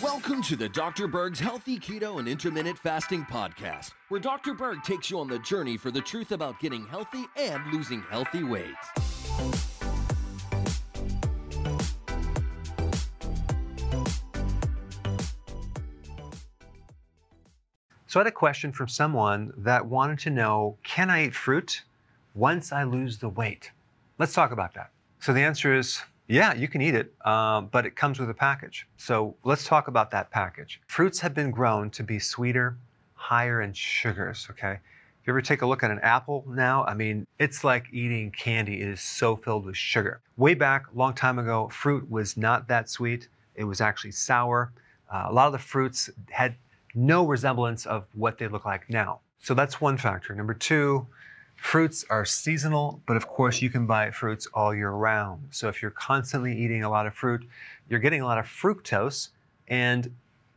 Welcome to the Dr. Berg's Healthy Keto and Intermittent Fasting Podcast, where Dr. Berg takes you on the journey for the truth about getting healthy and losing healthy weight. So I had a question from someone that wanted to know can I eat fruit once I lose the weight? Let's talk about that. So the answer is yeah, you can eat it, um, but it comes with a package. So let's talk about that package. Fruits have been grown to be sweeter, higher in sugars, okay? If you ever take a look at an apple now, I mean, it's like eating candy. It is so filled with sugar. Way back, long time ago, fruit was not that sweet. It was actually sour. Uh, a lot of the fruits had no resemblance of what they look like now. So that's one factor. Number two, fruits are seasonal, but of course you can buy fruits all year round. So if you're constantly eating a lot of fruit, you're getting a lot of fructose, and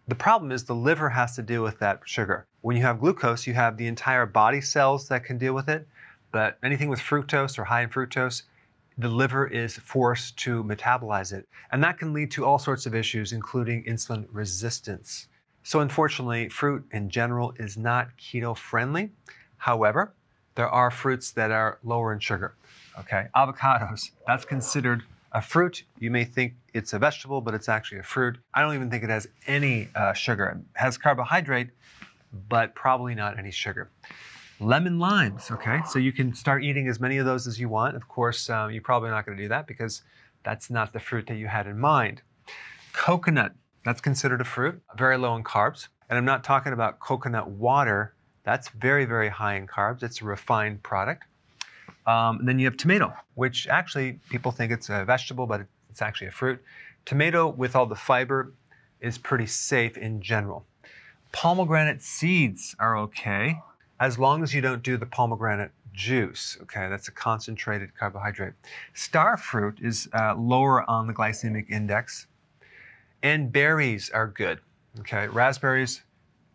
the problem is the liver has to deal with that sugar. When you have glucose, you have the entire body cells that can deal with it, but anything with fructose or high in fructose, the liver is forced to metabolize it. And that can lead to all sorts of issues, including insulin resistance. So unfortunately, fruit in general is not keto friendly. However, there are fruits that are lower in sugar. Okay, avocados, that's considered a fruit. You may think it's a vegetable, but it's actually a fruit. I don't even think it has any uh, sugar. It has carbohydrate, but probably not any sugar. Lemon limes, okay, so you can start eating as many of those as you want. Of course, um, you're probably not going to do that because that's not the fruit that you had in mind. Coconut, that's considered a fruit, very low in carbs. And I'm not talking about coconut water. That's very, very high in carbs. It's a refined product. Um, then you have tomato, which actually people think it's a vegetable, but it's actually a fruit. Tomato, with all the fiber, is pretty safe in general. Pomegranate seeds are okay, as long as you don't do the pomegranate juice. Okay, that's a concentrated carbohydrate. Star fruit is uh, lower on the glycemic index. And berries are good. Okay, raspberries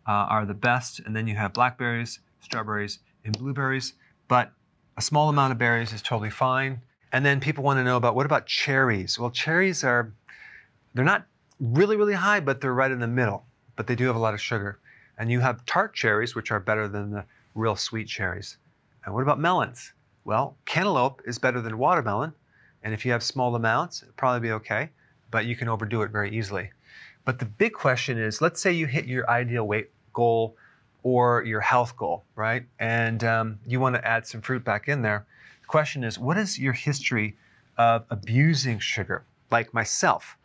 uh, are the best, and then you have blackberries, strawberries, and blueberries. But a small amount of berries is totally fine. And then people want to know about what about cherries? Well, cherries are they're not really really high, but they're right in the middle. But they do have a lot of sugar. And you have tart cherries, which are better than the real sweet cherries. And what about melons? Well, cantaloupe is better than watermelon, and if you have small amounts, it'll probably be okay but you can overdo it very easily. But the big question is let's say you hit your ideal weight goal or your health goal, right? And um, you want to add some fruit back in there. The question is what is your history of abusing sugar? Like myself,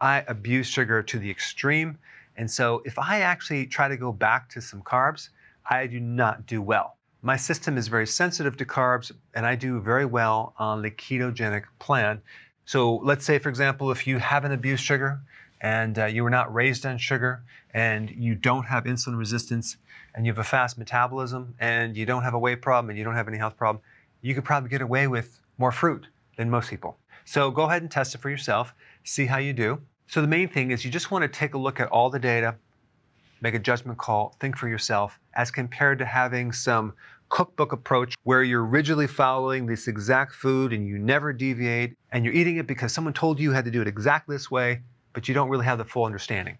I abuse sugar to the extreme. And so if I actually try to go back to some carbs, I do not do well. My system is very sensitive to carbs, and I do very well on the ketogenic plan so let's say, for example, if you haven't abused sugar and uh, you were not raised on sugar and you don't have insulin resistance and you have a fast metabolism and you don't have a weight problem and you don't have any health problem, you could probably get away with more fruit than most people. So go ahead and test it for yourself, see how you do. So the main thing is you just want to take a look at all the data, make a judgment call, think for yourself, as compared to having some cookbook approach where you're rigidly following this exact food and you never deviate and you're eating it because someone told you you had to do it exactly this way, but you don't really have the full understanding.